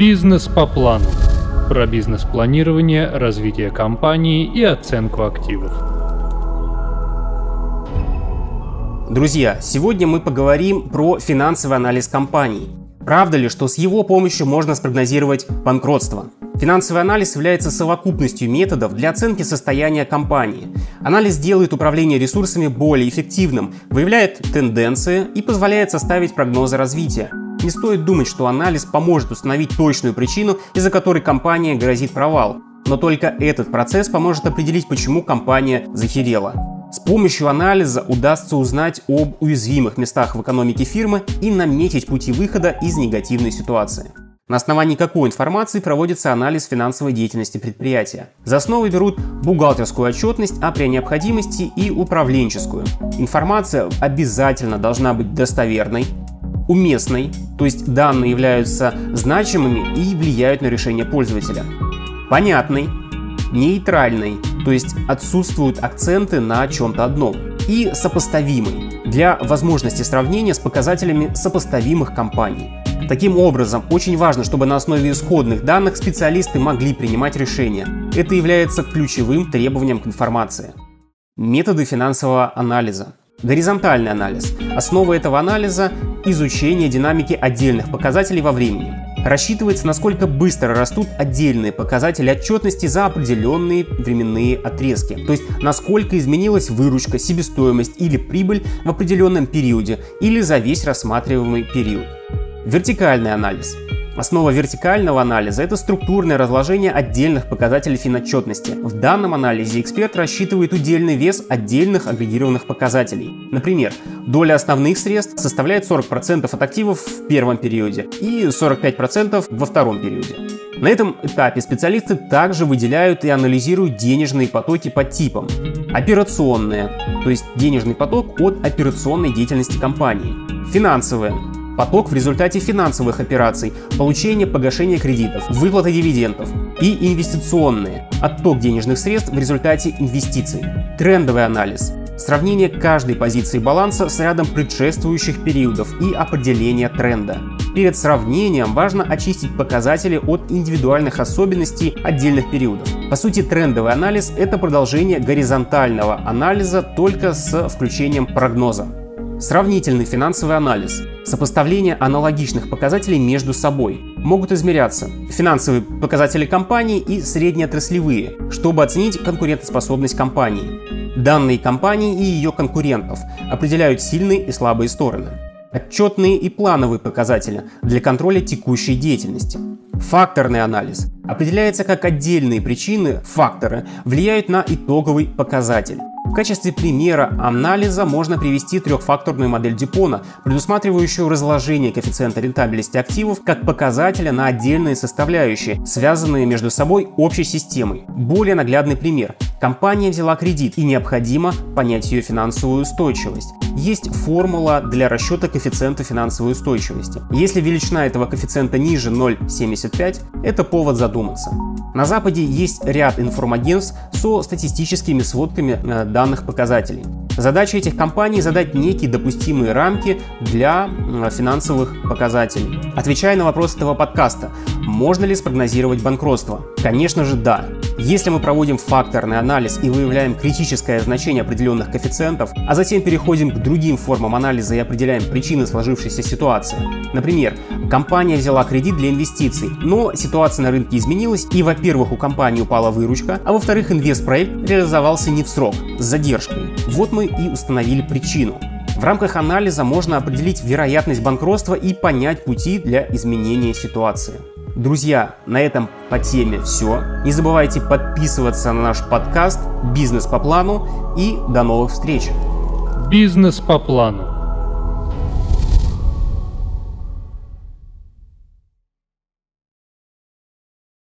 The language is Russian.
Бизнес по плану. Про бизнес-планирование, развитие компании и оценку активов. Друзья, сегодня мы поговорим про финансовый анализ компаний. Правда ли, что с его помощью можно спрогнозировать банкротство? Финансовый анализ является совокупностью методов для оценки состояния компании. Анализ делает управление ресурсами более эффективным, выявляет тенденции и позволяет составить прогнозы развития. Не стоит думать, что анализ поможет установить точную причину, из-за которой компания грозит провал. Но только этот процесс поможет определить, почему компания захерела. С помощью анализа удастся узнать об уязвимых местах в экономике фирмы и наметить пути выхода из негативной ситуации. На основании какой информации проводится анализ финансовой деятельности предприятия. За основу берут бухгалтерскую отчетность, а при необходимости и управленческую. Информация обязательно должна быть достоверной, уместной, то есть данные являются значимыми и влияют на решение пользователя. Понятной, нейтральной, то есть отсутствуют акценты на чем-то одном. И сопоставимой, для возможности сравнения с показателями сопоставимых компаний. Таким образом, очень важно, чтобы на основе исходных данных специалисты могли принимать решения. Это является ключевым требованием к информации. Методы финансового анализа. Горизонтальный анализ. Основа этого анализа – изучение динамики отдельных показателей во времени. Рассчитывается, насколько быстро растут отдельные показатели отчетности за определенные временные отрезки. То есть, насколько изменилась выручка, себестоимость или прибыль в определенном периоде или за весь рассматриваемый период. Вертикальный анализ – Основа вертикального анализа – это структурное разложение отдельных показателей финотчетности. В данном анализе эксперт рассчитывает удельный вес отдельных агрегированных показателей. Например, доля основных средств составляет 40% от активов в первом периоде и 45% во втором периоде. На этом этапе специалисты также выделяют и анализируют денежные потоки по типам. Операционные, то есть денежный поток от операционной деятельности компании. Финансовые, поток в результате финансовых операций, получения погашения кредитов, выплаты дивидендов и инвестиционные – отток денежных средств в результате инвестиций. Трендовый анализ – сравнение каждой позиции баланса с рядом предшествующих периодов и определение тренда. Перед сравнением важно очистить показатели от индивидуальных особенностей отдельных периодов. По сути, трендовый анализ – это продолжение горизонтального анализа только с включением прогноза. Сравнительный финансовый анализ. Сопоставление аналогичных показателей между собой. Могут измеряться финансовые показатели компании и среднеотраслевые, чтобы оценить конкурентоспособность компании. Данные компании и ее конкурентов определяют сильные и слабые стороны. Отчетные и плановые показатели для контроля текущей деятельности. Факторный анализ определяется как отдельные причины, факторы, влияют на итоговый показатель. В качестве примера анализа можно привести трехфакторную модель Дюпона, предусматривающую разложение коэффициента рентабельности активов как показателя на отдельные составляющие, связанные между собой общей системой. Более наглядный пример. Компания взяла кредит и необходимо понять ее финансовую устойчивость. Есть формула для расчета коэффициента финансовой устойчивости. Если величина этого коэффициента ниже 0,75, это повод задуматься. На Западе есть ряд информагентств со статистическими сводками э, данных показателей. Задача этих компаний задать некие допустимые рамки для финансовых показателей. Отвечая на вопрос этого подкаста, можно ли спрогнозировать банкротство? Конечно же да. Если мы проводим факторный анализ и выявляем критическое значение определенных коэффициентов, а затем переходим к другим формам анализа и определяем причины сложившейся ситуации. Например, компания взяла кредит для инвестиций, но ситуация на рынке изменилась и, во-первых, у компании упала выручка, а во-вторых, инвестпроект реализовался не в срок, с задержкой. Вот мы и установили причину. В рамках анализа можно определить вероятность банкротства и понять пути для изменения ситуации. Друзья, на этом по теме все. Не забывайте подписываться на наш подкаст «Бизнес по плану» и до новых встреч! Бизнес по плану.